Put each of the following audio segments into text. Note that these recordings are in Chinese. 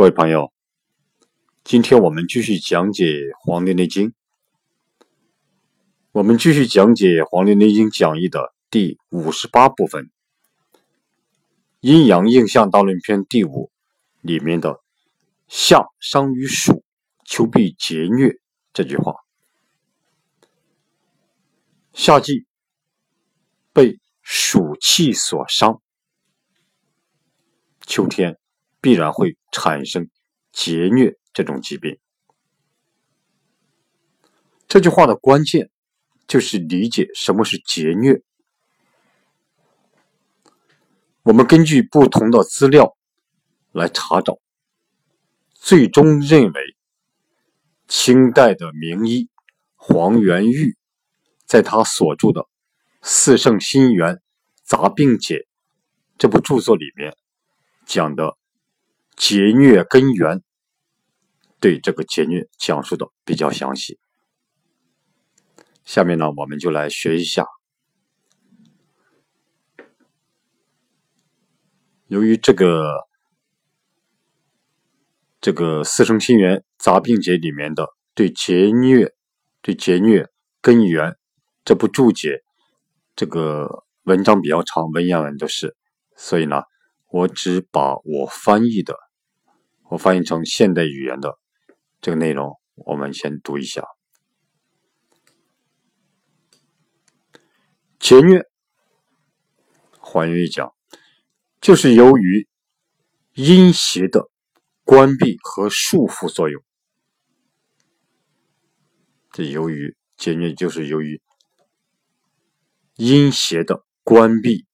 各位朋友，今天我们继续讲解《黄帝内经》，我们继续讲解《黄帝内经讲义》的第五十八部分——阴阳应象大论篇第五里面的“夏伤于暑，秋必节虐”这句话。夏季被暑气所伤，秋天。必然会产生结疟这种疾病。这句话的关键就是理解什么是结疟。我们根据不同的资料来查找，最终认为清代的名医黄元玉在他所著的《四圣心源杂病解》这部著作里面讲的。结疟根源，对这个结疟讲述的比较详细。下面呢，我们就来学一下。由于这个这个《四生心源杂病解》里面的对结疟、对结疟根源这部注解，这个文章比较长，文言文都是，所以呢，我只把我翻译的。我翻译成现代语言的这个内容，我们先读一下。结疟，还原一讲，就是由于阴邪的关闭和束缚作用。这由于结疟，就是由于阴邪的关闭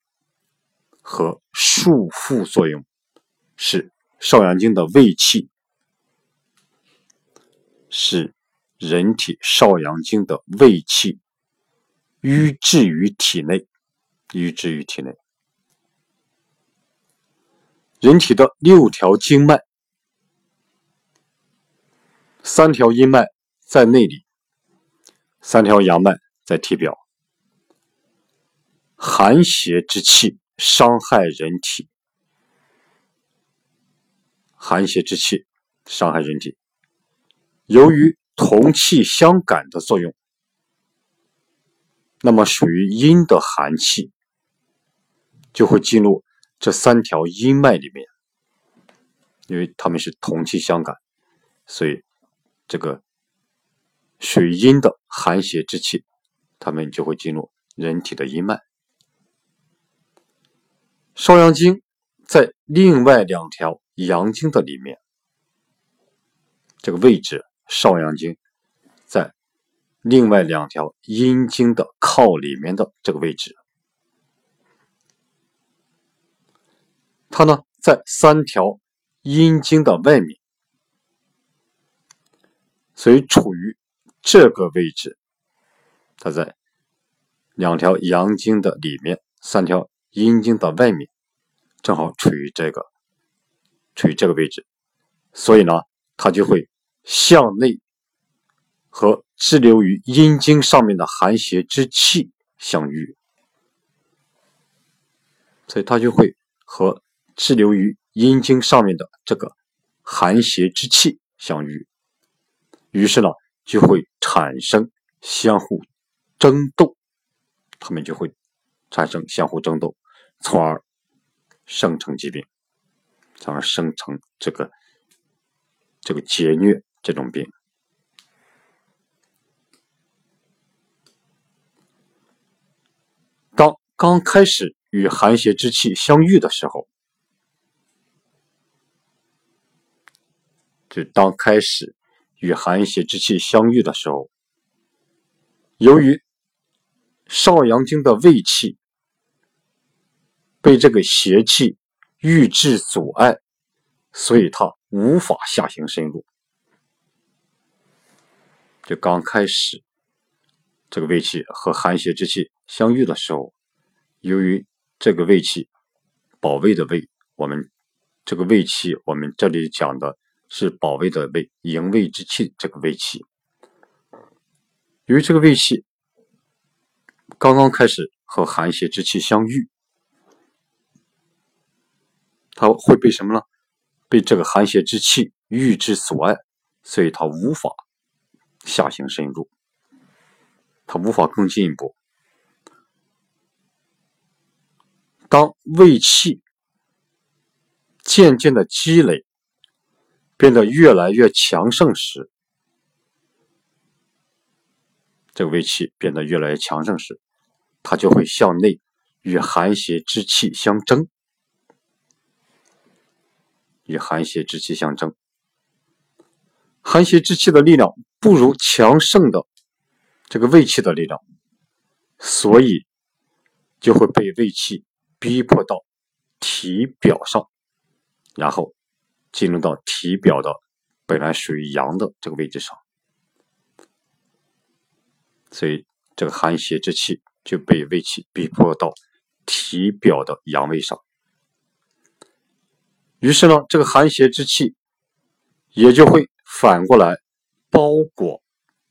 和束缚作用，是。少阳经的胃气是人体少阳经的胃气瘀滞于体内，瘀滞于体内。人体的六条经脉，三条阴脉在内里，三条阳脉在体表。寒邪之气伤害人体。寒邪之气伤害人体，由于同气相感的作用，那么属于阴的寒气就会进入这三条阴脉里面，因为它们是同气相感，所以这个属于阴的寒邪之气，它们就会进入人体的阴脉。少阳经在另外两条。阳经的里面，这个位置，少阳经在另外两条阴经的靠里面的这个位置，它呢在三条阴经的外面，所以处于这个位置。它在两条阳经的里面，三条阴经的外面，正好处于这个。处于这个位置，所以呢，它就会向内和滞留于阴经上面的寒邪之气相遇，所以它就会和滞留于阴经上面的这个寒邪之气相遇，于是呢，就会产生相互争斗，他们就会产生相互争斗，从而生成疾病。从而生成这个这个结疟这种病。当刚开始与寒邪之气相遇的时候，就当开始与寒邪之气相遇的时候，由于少阳经的胃气被这个邪气。郁滞阻碍，所以它无法下行深入。就刚开始，这个胃气和寒邪之气相遇的时候，由于这个胃气保卫的胃，我们这个胃气，我们这里讲的是保卫的胃，营卫之气。这个胃气，由于这个胃气刚刚开始和寒邪之气相遇。它会被什么呢？被这个寒邪之气欲之所碍，所以它无法下行深入，它无法更进一步。当胃气渐渐的积累，变得越来越强盛时，这个胃气变得越来越强盛时，它就会向内与寒邪之气相争，与寒邪之气相争。寒邪之气的力量不如强盛的这个胃气的力量，所以就会被胃气。逼迫到体表上，然后进入到体表的本来属于阳的这个位置上，所以这个寒邪之气就被胃气逼迫到体表的阳位上。于是呢，这个寒邪之气也就会反过来包裹、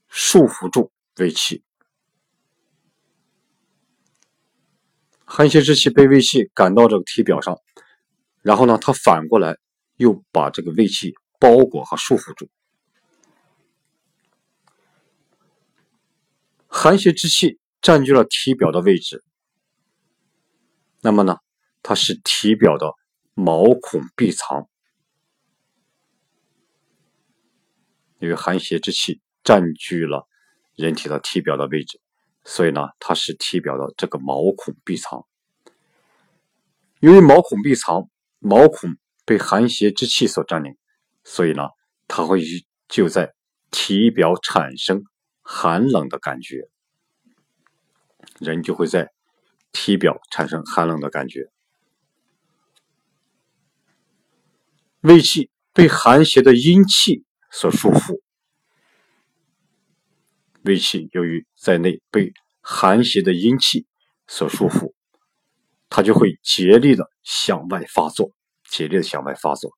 束缚住胃气。寒邪之气被胃气赶到这个体表上，然后呢，它反过来又把这个胃气包裹和束缚住。寒邪之气占据了体表的位置，那么呢，它是体表的毛孔闭藏，因为寒邪之气占据了人体的体表的位置。所以呢，它是体表的这个毛孔闭藏。由于毛孔闭藏，毛孔被寒邪之气所占领，所以呢，它会就在体表产生寒冷的感觉，人就会在体表产生寒冷的感觉。胃气被寒邪的阴气所束缚。胃气由于在内被寒邪的阴气所束缚，它就会竭力的向外发作，竭力的向外发作。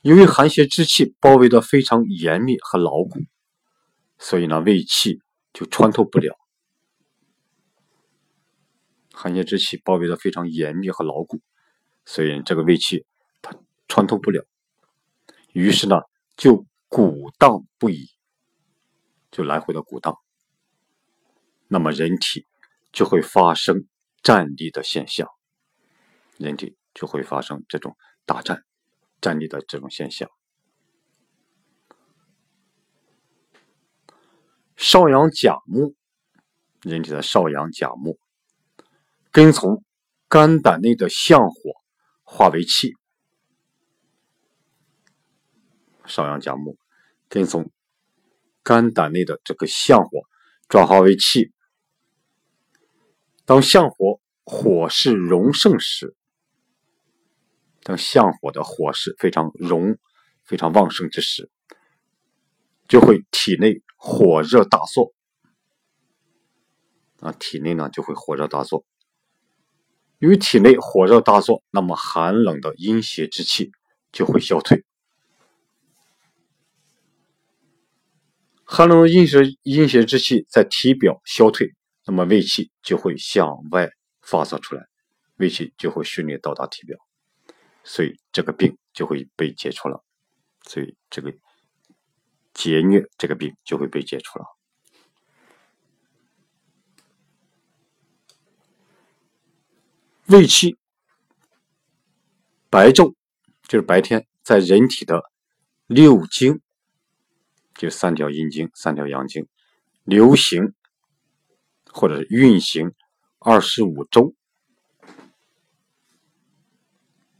由于寒邪之气包围的非常严密和牢固，所以呢，胃气就穿透不了。寒邪之气包围的非常严密和牢固，所以这个胃气它穿透不了，于是呢，就鼓荡不已。就来回的鼓荡，那么人体就会发生站立的现象，人体就会发生这种打颤、站立的这种现象。少阳甲木，人体的少阳甲木，跟从肝胆内的相火化为气，少阳甲木跟从。肝胆内的这个相火转化为气，当相火火势荣盛时，当相火的火势非常荣、非常旺盛之时，就会体内火热大作，啊，体内呢就会火热大作。由于体内火热大作，那么寒冷的阴邪之气就会消退。寒冷的阴邪阴邪之气在体表消退，那么胃气就会向外发射出来，胃气就会顺利到达体表，所以这个病就会被解除了，所以这个结疟这个病就会被解除了。胃气白昼就是白天，在人体的六经。就三条阴经、三条阳经流行或者是运行二十五周，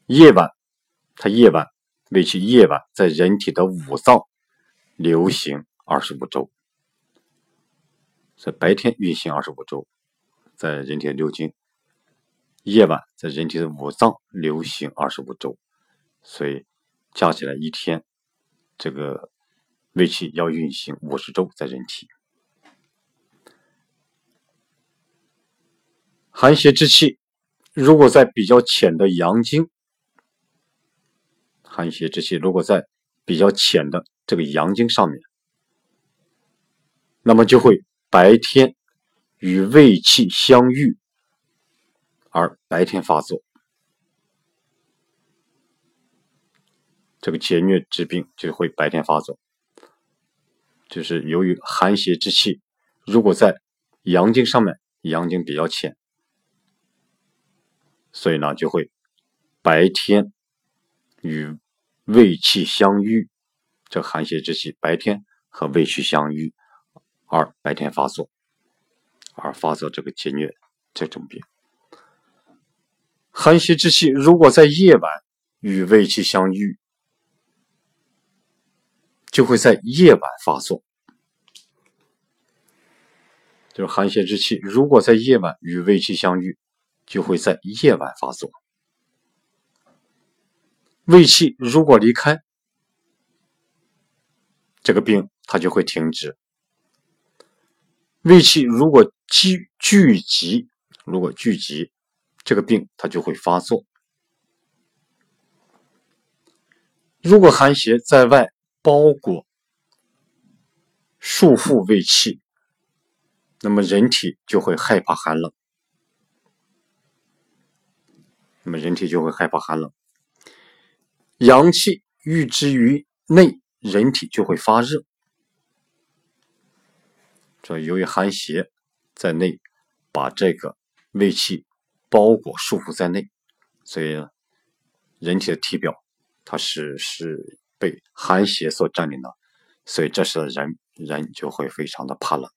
夜晚它夜晚胃气夜晚在人体的五脏流行二十五周，在白天运行二十五周，在人体六经，夜晚在人体的五脏流行二十五周，所以加起来一天这个。胃气要运行五十周在人体，寒邪之气如果在比较浅的阳经，寒邪之气如果在比较浅的这个阳经上面，那么就会白天与胃气相遇，而白天发作。这个结疟之病就会白天发作。就是由于寒邪之气，如果在阳经上面，阳经比较浅，所以呢就会白天与胃气相遇，这寒邪之气白天和胃气相遇，而白天发作，而发作这个结疟这种病。寒邪之气如果在夜晚与胃气相遇，就会在夜晚发作。就是寒邪之气，如果在夜晚与胃气相遇，就会在夜晚发作。胃气如果离开，这个病它就会停止。胃气如果聚聚集，如果聚集，这个病它就会发作。如果寒邪在外包裹、束缚胃气。那么人体就会害怕寒冷，那么人体就会害怕寒冷。阳气郁之于内，人体就会发热。这由于寒邪在内，把这个胃气包裹束缚在内，所以人体的体表它是是被寒邪所占领的，所以这时的人人就会非常的怕冷。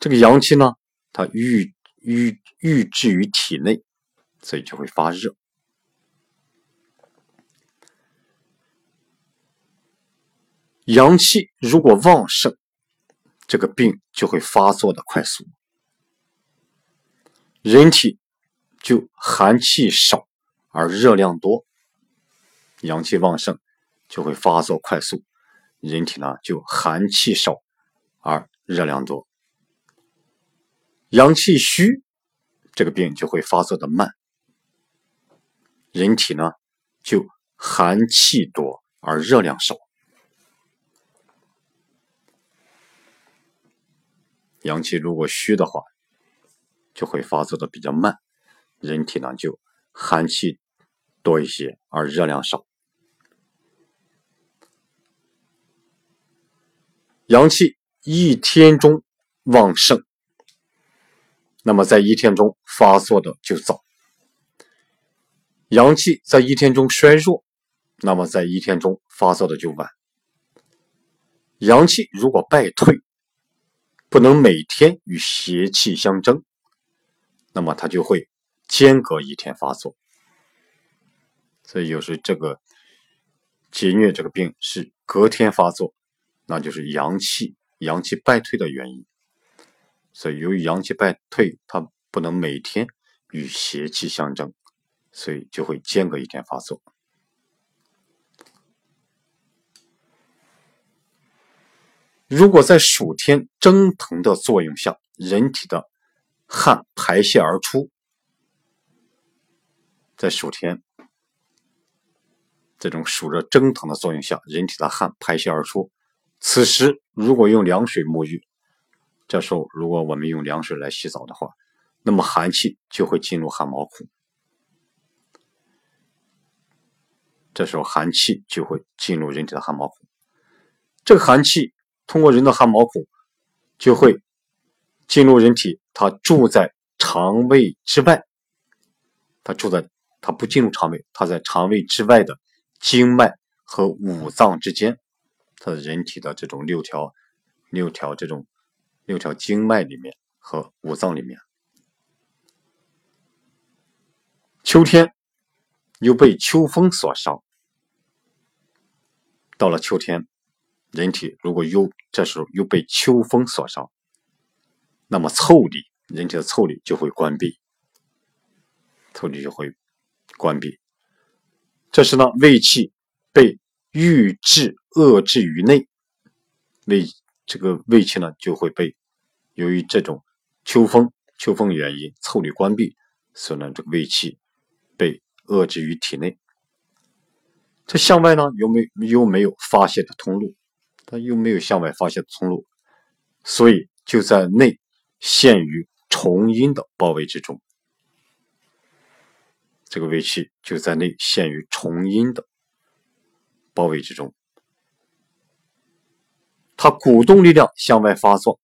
这个阳气呢，它郁郁郁滞于体内，所以就会发热。阳气如果旺盛，这个病就会发作的快速，人体就寒气少而热量多。阳气旺盛就会发作快速，人体呢就寒气少而热量多。阳气虚，这个病就会发作的慢。人体呢，就寒气多而热量少。阳气如果虚的话，就会发作的比较慢。人体呢，就寒气多一些而热量少。阳气一天中旺盛。那么在一天中发作的就早，阳气在一天中衰弱，那么在一天中发作的就晚。阳气如果败退，不能每天与邪气相争，那么它就会间隔一天发作。所以有时这个结疟这个病是隔天发作，那就是阳气阳气败退的原因。所以，由于阳气败退，它不能每天与邪气相争，所以就会间隔一天发作。如果在暑天蒸腾的作用下，人体的汗排泄而出，在暑天这种暑热蒸腾的作用下，人体的汗排泄而出，此时如果用凉水沐浴。这时候，如果我们用凉水来洗澡的话，那么寒气就会进入汗毛孔。这时候，寒气就会进入人体的汗毛孔。这个寒气通过人的汗毛孔，就会进入人体。它住在肠胃之外，它住在它不进入肠胃，它在肠胃之外的经脉和五脏之间，它的人体的这种六条六条这种。六条经脉里面和五脏里面，秋天又被秋风所伤。到了秋天，人体如果又这时候又被秋风所伤，那么腠理，人体的腠理就会关闭，腠理就会关闭。这时呢，胃气被郁滞遏制于内，胃。这个胃气呢，就会被由于这种秋风秋风原因，腠理关闭，所以呢，这个胃气被遏制于体内。这向外呢，又没又没有发泄的通路，它又没有向外发泄的通路，所以就在内陷于重阴的包围之中。这个胃气就在内陷于重阴的包围之中。它鼓动力量向外发作，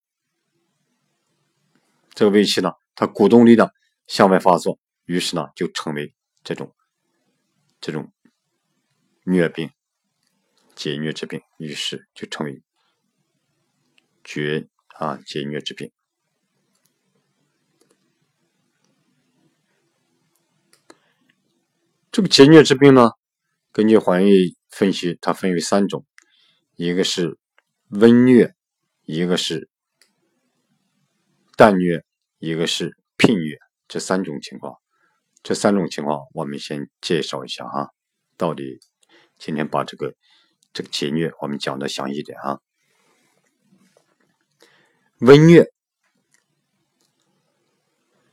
这个胃气呢，它鼓动力量向外发作，于是呢就成为这种这种虐病、解虐之病，于是就成为绝啊解虐之病。这个解疟之病呢，根据黄医分析，它分为三种，一个是。温疟，一个是淡疟，一个是痞疟，这三种情况，这三种情况我们先介绍一下哈。到底今天把这个这个解疟我们讲的详细点啊。温疟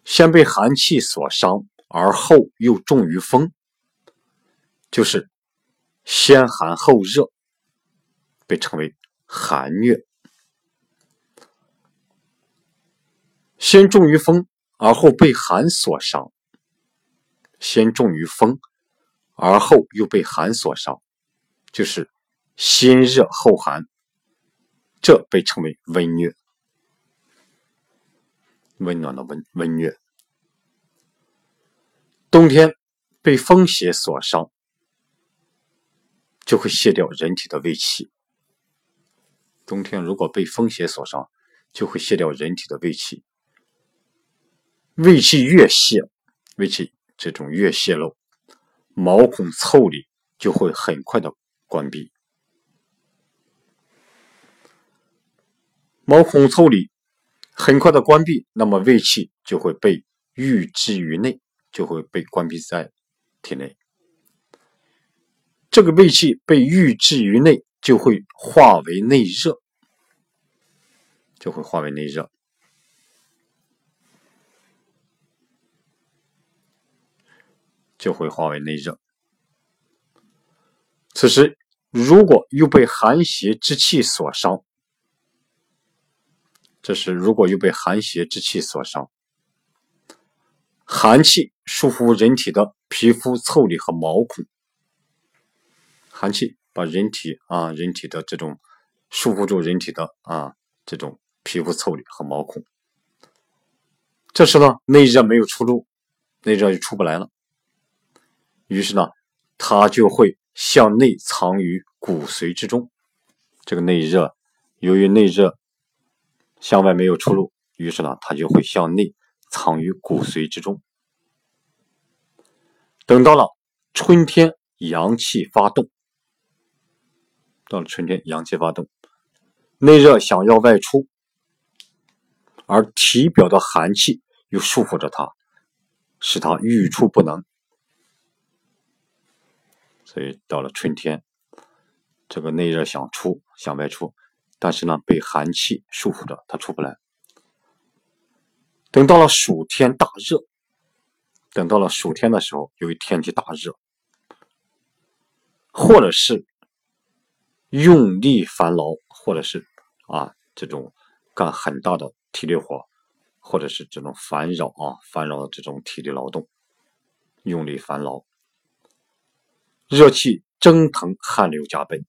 先被寒气所伤，而后又重于风，就是先寒后热，被称为。寒疟先重于风，而后被寒所伤；先重于风，而后又被寒所伤，就是先热后寒，这被称为温疟。温暖的温温虐，冬天被风邪所伤，就会卸掉人体的胃气。冬天如果被风邪所伤，就会泄掉人体的胃气。胃气越泄，胃气这种越泄露，毛孔腠理就会很快的关闭。毛孔腠理很快的关闭，那么胃气就会被郁滞于内，就会被关闭在体内。这个胃气被郁滞于内。就会化为内热，就会化为内热，就会化为内热。此时，如果又被寒邪之气所伤，这是如果又被寒邪之气所伤，寒气束缚人体的皮肤、腠理和毛孔，寒气。把人体啊，人体的这种束缚住人体的啊，这种皮肤、腠理和毛孔。这时呢，内热没有出路，内热就出不来了。于是呢，它就会向内藏于骨髓之中。这个内热，由于内热向外没有出路，于是呢，它就会向内藏于骨髓之中。等到了春天，阳气发动。到了春天，阳气发动，内热想要外出，而体表的寒气又束缚着它，使它欲出不能。所以到了春天，这个内热想出，想外出，但是呢，被寒气束缚着，它出不来。等到了暑天大热，等到了暑天的时候，由于天气大热，或者是。用力烦劳，或者是啊这种干很大的体力活，或者是这种烦扰啊烦扰的这种体力劳动，用力烦劳，热气蒸腾，汗流浃背。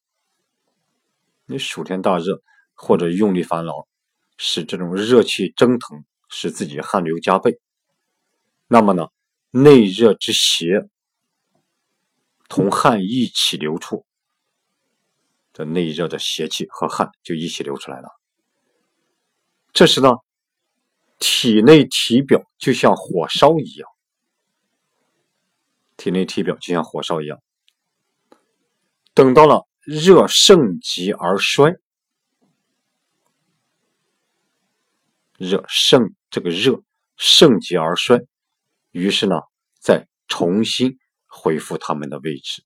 你暑天大热或者用力烦劳，使这种热气蒸腾，使自己汗流浃背。那么呢，内热之邪同汗一起流出。这内热的邪气和汗就一起流出来了。这时呢，体内体表就像火烧一样，体内体表就像火烧一样。等到了热盛极而衰，热盛这个热盛极而衰，于是呢，再重新恢复他们的位置。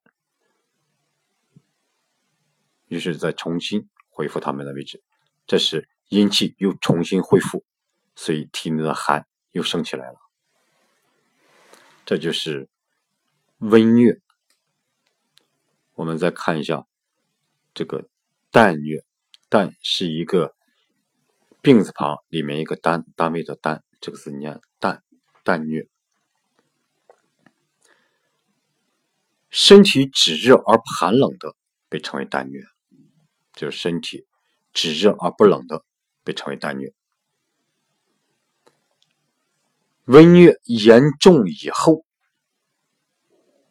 于是再重新恢复他们的位置，这时阴气又重新恢复，所以体内的寒又升起来了。这就是温虐。我们再看一下这个淡虐，淡是一个病字旁里面一个单单位的单，这个字念淡淡虐。身体只热而寒冷的。被称为淡虐，就是身体只热而不冷的被称为淡疟。温疟严重以后，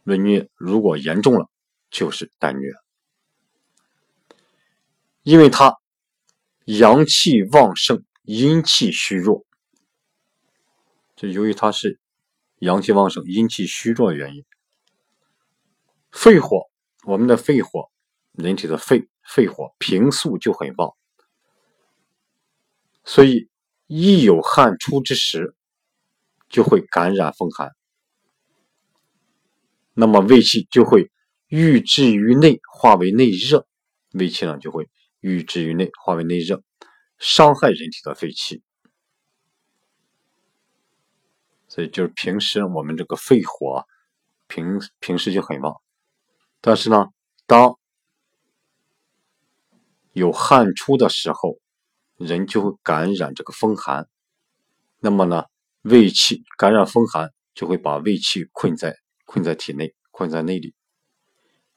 温疟如果严重了，就是淡疟，因为它阳气旺盛，阴气虚弱。就由于它是阳气旺盛、阴气虚弱的原因，肺火，我们的肺火，人体的肺肺火平素就很旺，所以一有汗出之时，就会感染风寒，那么胃气就会郁滞于内，化为内热，胃气呢就会郁滞于内，化为内热，伤害人体的肺气。所以就是平时我们这个肺火平平时就很旺，但是呢，当有汗出的时候，人就会感染这个风寒，那么呢，胃气感染风寒就会把胃气困在困在体内，困在内里，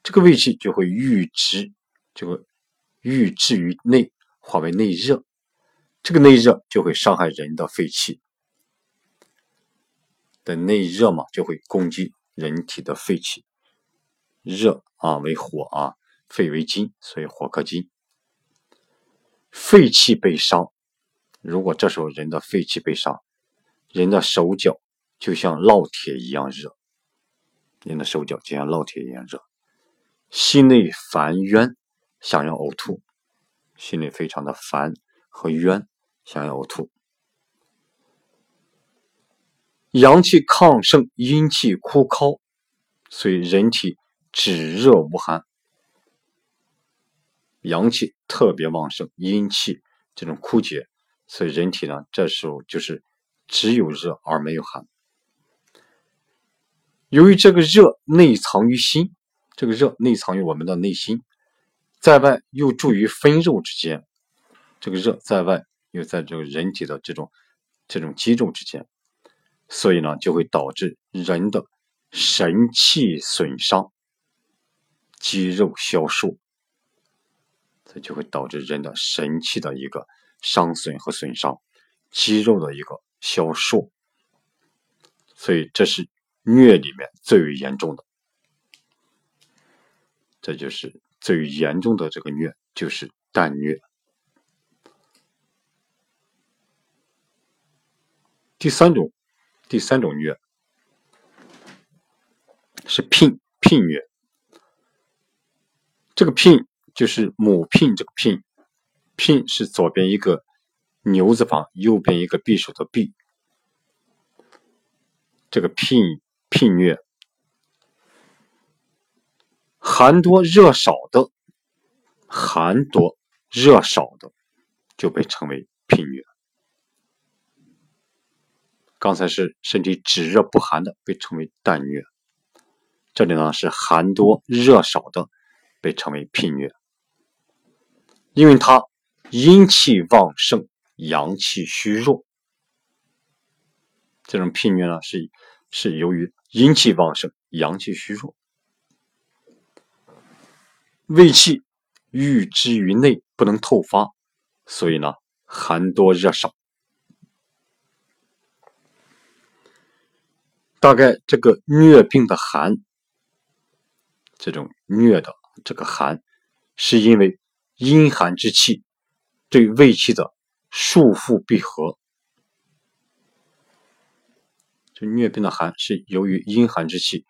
这个胃气就会郁滞，就会郁滞于内，化为内热，这个内热就会伤害人的肺气。的内热嘛，就会攻击人体的肺气。热啊为火啊，肺为金，所以火克金。肺气被伤，如果这时候人的肺气被伤，人的手脚就像烙铁一样热，人的手脚就像烙铁一样热，心内烦冤，想要呕吐，心里非常的烦和冤，想要呕吐。阳气亢盛，阴气枯槁，所以人体只热无寒。阳气特别旺盛，阴气这种枯竭，所以人体呢，这时候就是只有热而没有寒。由于这个热内藏于心，这个热内藏于我们的内心，在外又住于分肉之间，这个热在外又在这个人体的这种这种肌肉之间。所以呢，就会导致人的神气损伤、肌肉消瘦，这就会导致人的神气的一个伤损和损伤，肌肉的一个消瘦。所以这是疟里面最为严重的，这就是最为严重的这个疟，就是淡疟。第三种。第三种疟是聘聘疟，这个聘就是母聘，这个聘，聘是左边一个牛字旁，右边一个匕首的匕，这个聘聘月，寒多热少的，寒多热少的就被称为聘月。刚才是身体只热不寒的，被称为淡月。这里呢是寒多热少的，被称为聘月。因为它阴气旺盛，阳气虚弱。这种牝疟呢是是由于阴气旺盛，阳气虚弱，胃气郁滞于内，不能透发，所以呢寒多热少。大概这个疟病的寒，这种疟的这个寒，是因为阴寒之气对胃气的束缚闭合。这疟病的寒是由于阴寒之气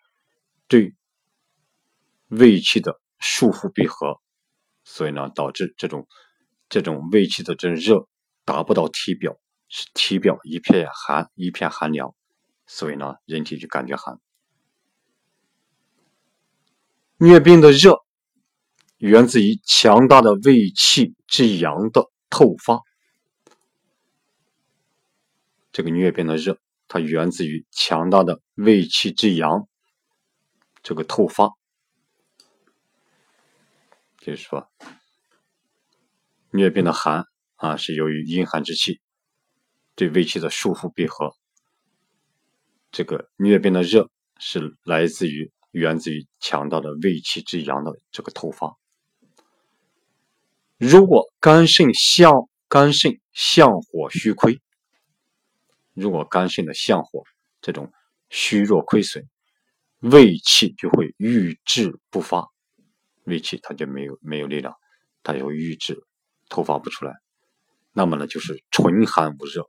对胃气的束缚闭合，所以呢导致这种这种胃气的这热达不到体表，是体表一片寒一片寒凉。所以呢，人体就感觉寒。疟病的热源自于强大的胃气之阳的透发。这个疟病的热，它源自于强大的胃气之阳这个透发。就是说，疟病的寒啊，是由于阴寒之气对胃气的束缚闭合。这个疟病的热是来自于源自于强大的胃气之阳的这个透发。如果肝肾相肝肾相火虚亏，如果肝肾的相火这种虚弱亏损，胃气就会郁滞不发，胃气它就没有没有力量，它就郁滞，头发不出来。那么呢，就是纯寒无热，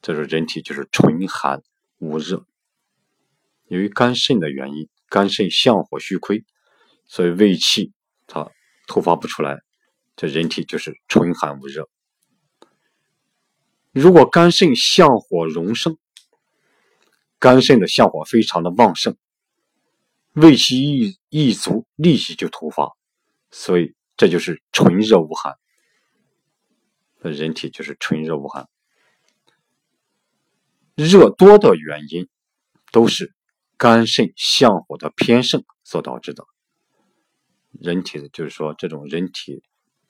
这是人体就是纯寒无热。由于肝肾的原因，肝肾相火虚亏，所以胃气它突发不出来，这人体就是纯寒无热。如果肝肾相火荣盛，肝肾的相火非常的旺盛，胃气一一足，立即就突发，所以这就是纯热无寒。那人体就是纯热无寒，热多的原因都是肝肾相火的偏盛所导致的。人体的就是说，这种人体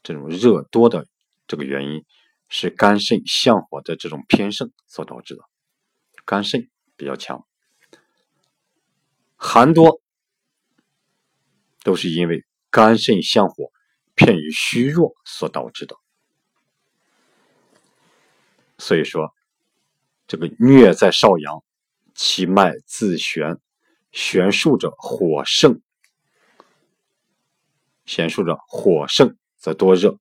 这种热多的这个原因是肝肾相火的这种偏盛所导致的，肝肾比较强，寒多都是因为肝肾相火偏于虚弱所导致的。所以说，这个疟在少阳，其脉自弦，弦数者火盛，弦数者火盛则多热；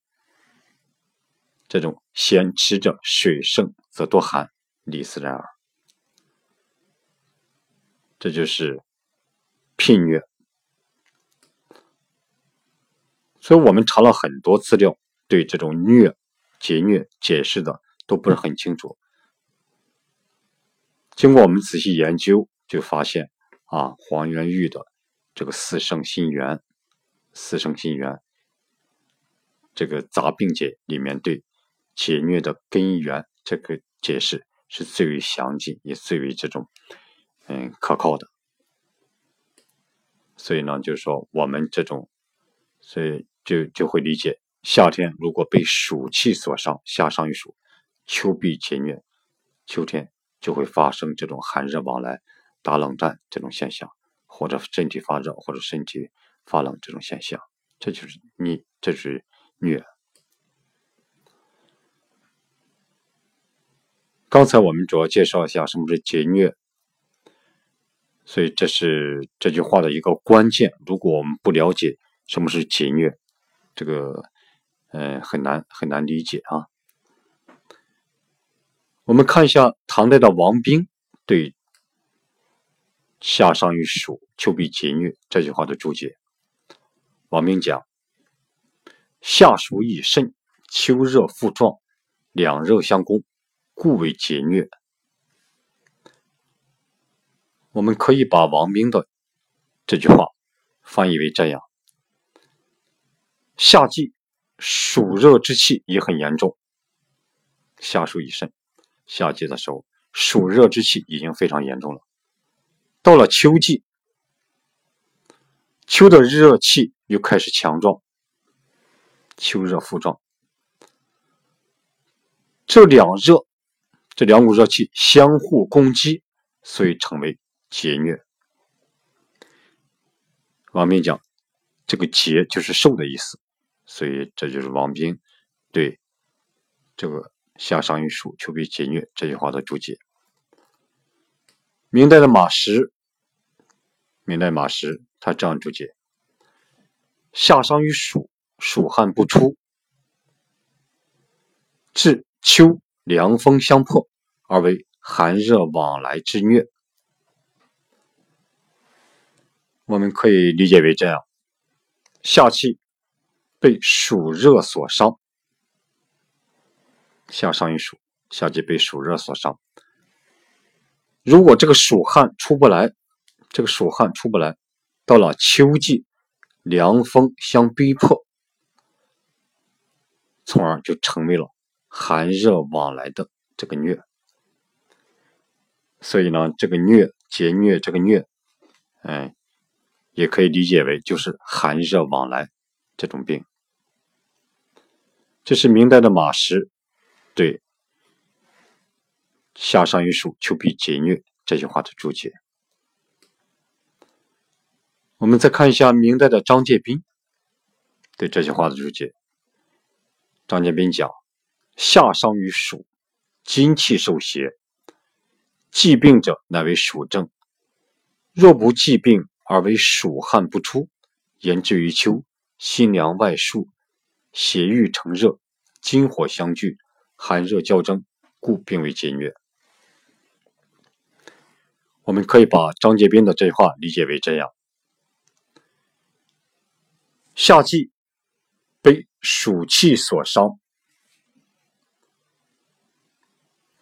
这种先持者水盛则多寒，理斯然耳。这就是痞疟。所以我们查了很多资料，对这种虐、劫虐解释的。都不是很清楚。经过我们仔细研究，就发现啊，黄元玉的这个四圣心源、四生心源这个杂病解里面对解虐的根源这个解释是最为详尽，也最为这种嗯可靠的。所以呢，就是说我们这种，所以就就会理解，夏天如果被暑气所伤，夏伤于暑。秋必结疟，秋天就会发生这种寒热往来、打冷战这种现象，或者身体发热或者身体发冷这种现象，这就是逆，这是虐。刚才我们主要介绍一下什么是劫虐，所以这是这句话的一个关键。如果我们不了解什么是劫虐，这个嗯很难很难理解啊。我们看一下唐代的王冰对“夏商于暑，秋必劫虐”这句话的注解。王冰讲：“夏暑已甚，秋热复壮，两热相攻，故为结疟。”我们可以把王冰的这句话翻译为这样：夏季暑热之气也很严重，夏暑已甚。夏季的时候，暑热之气已经非常严重了。到了秋季，秋的热气又开始强壮，秋热复壮。这两热，这两股热气相互攻击，所以成为劫虐。王斌讲，这个“劫”就是受的意思，所以这就是王斌对这个。夏伤于暑，秋必劫虐这句话的注解。明代的马识，明代马识他这样注解：夏伤于暑，暑汗不出，至秋凉风相破，而为寒热往来之疟。我们可以理解为这样：夏气被暑热所伤。夏伤于暑，夏季被暑热所伤。如果这个暑汗出不来，这个暑汗出不来，到了秋季，凉风相逼迫，从而就成为了寒热往来的这个疟。所以呢，这个疟结疟，这个疟，哎，也可以理解为就是寒热往来这种病。这是明代的马识。对“夏伤于暑，秋必结疟”这句话的注解。我们再看一下明代的张介宾，对这句话的注解。张建斌讲：夏伤于暑，精气受邪，疾病者乃为暑症。若不疾病而为暑汗不出，言之于秋，心凉外束，血瘀成热，金火相聚，寒热交争，故病为结疟。我们可以把张杰斌的这句话理解为这样：夏季被暑气所伤，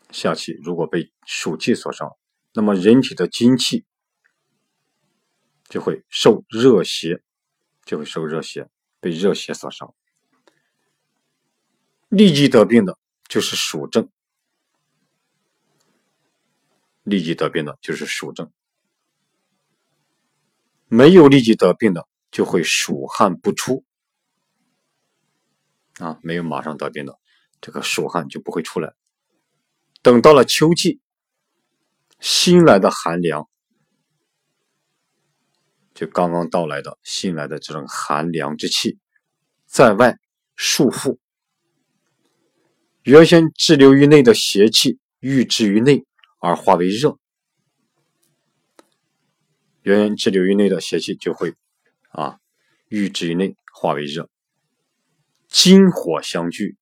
夏季如果被暑气所伤，那么人体的精气就会受热邪，就会受热邪，被热邪所伤，立即得病的就是暑症。立即得病的就是暑症，没有立即得病的就会暑汗不出啊，没有马上得病的，这个暑汗就不会出来。等到了秋季，新来的寒凉，就刚刚到来的新来的这种寒凉之气，在外束缚，原先滞留于内的邪气郁滞于内。而化为热，原先滞留于内的邪气就会啊郁滞于内，化为热。金火相聚，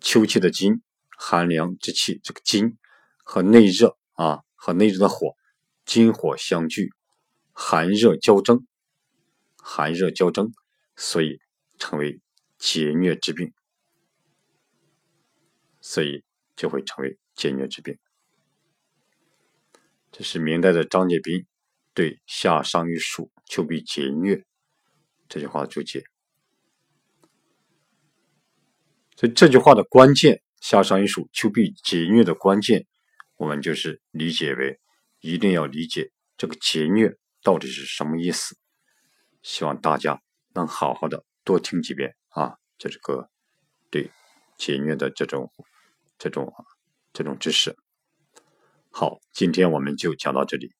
秋气的金，寒凉之气，这个金和内热啊和内热的火，金火相聚，寒热交争，寒热交争，所以成为结疟之病，所以就会成为结疟之病。这是明代的张介宾对“夏伤于暑，丘比劫虐”这句话的注解。所以这句话的关键，“夏伤于暑，秋必结疟”的关键，我们就是理解为一定要理解这个“劫虐”到底是什么意思。希望大家能好好的多听几遍啊，这个对结疟的这种这种这种知识。好，今天我们就讲到这里。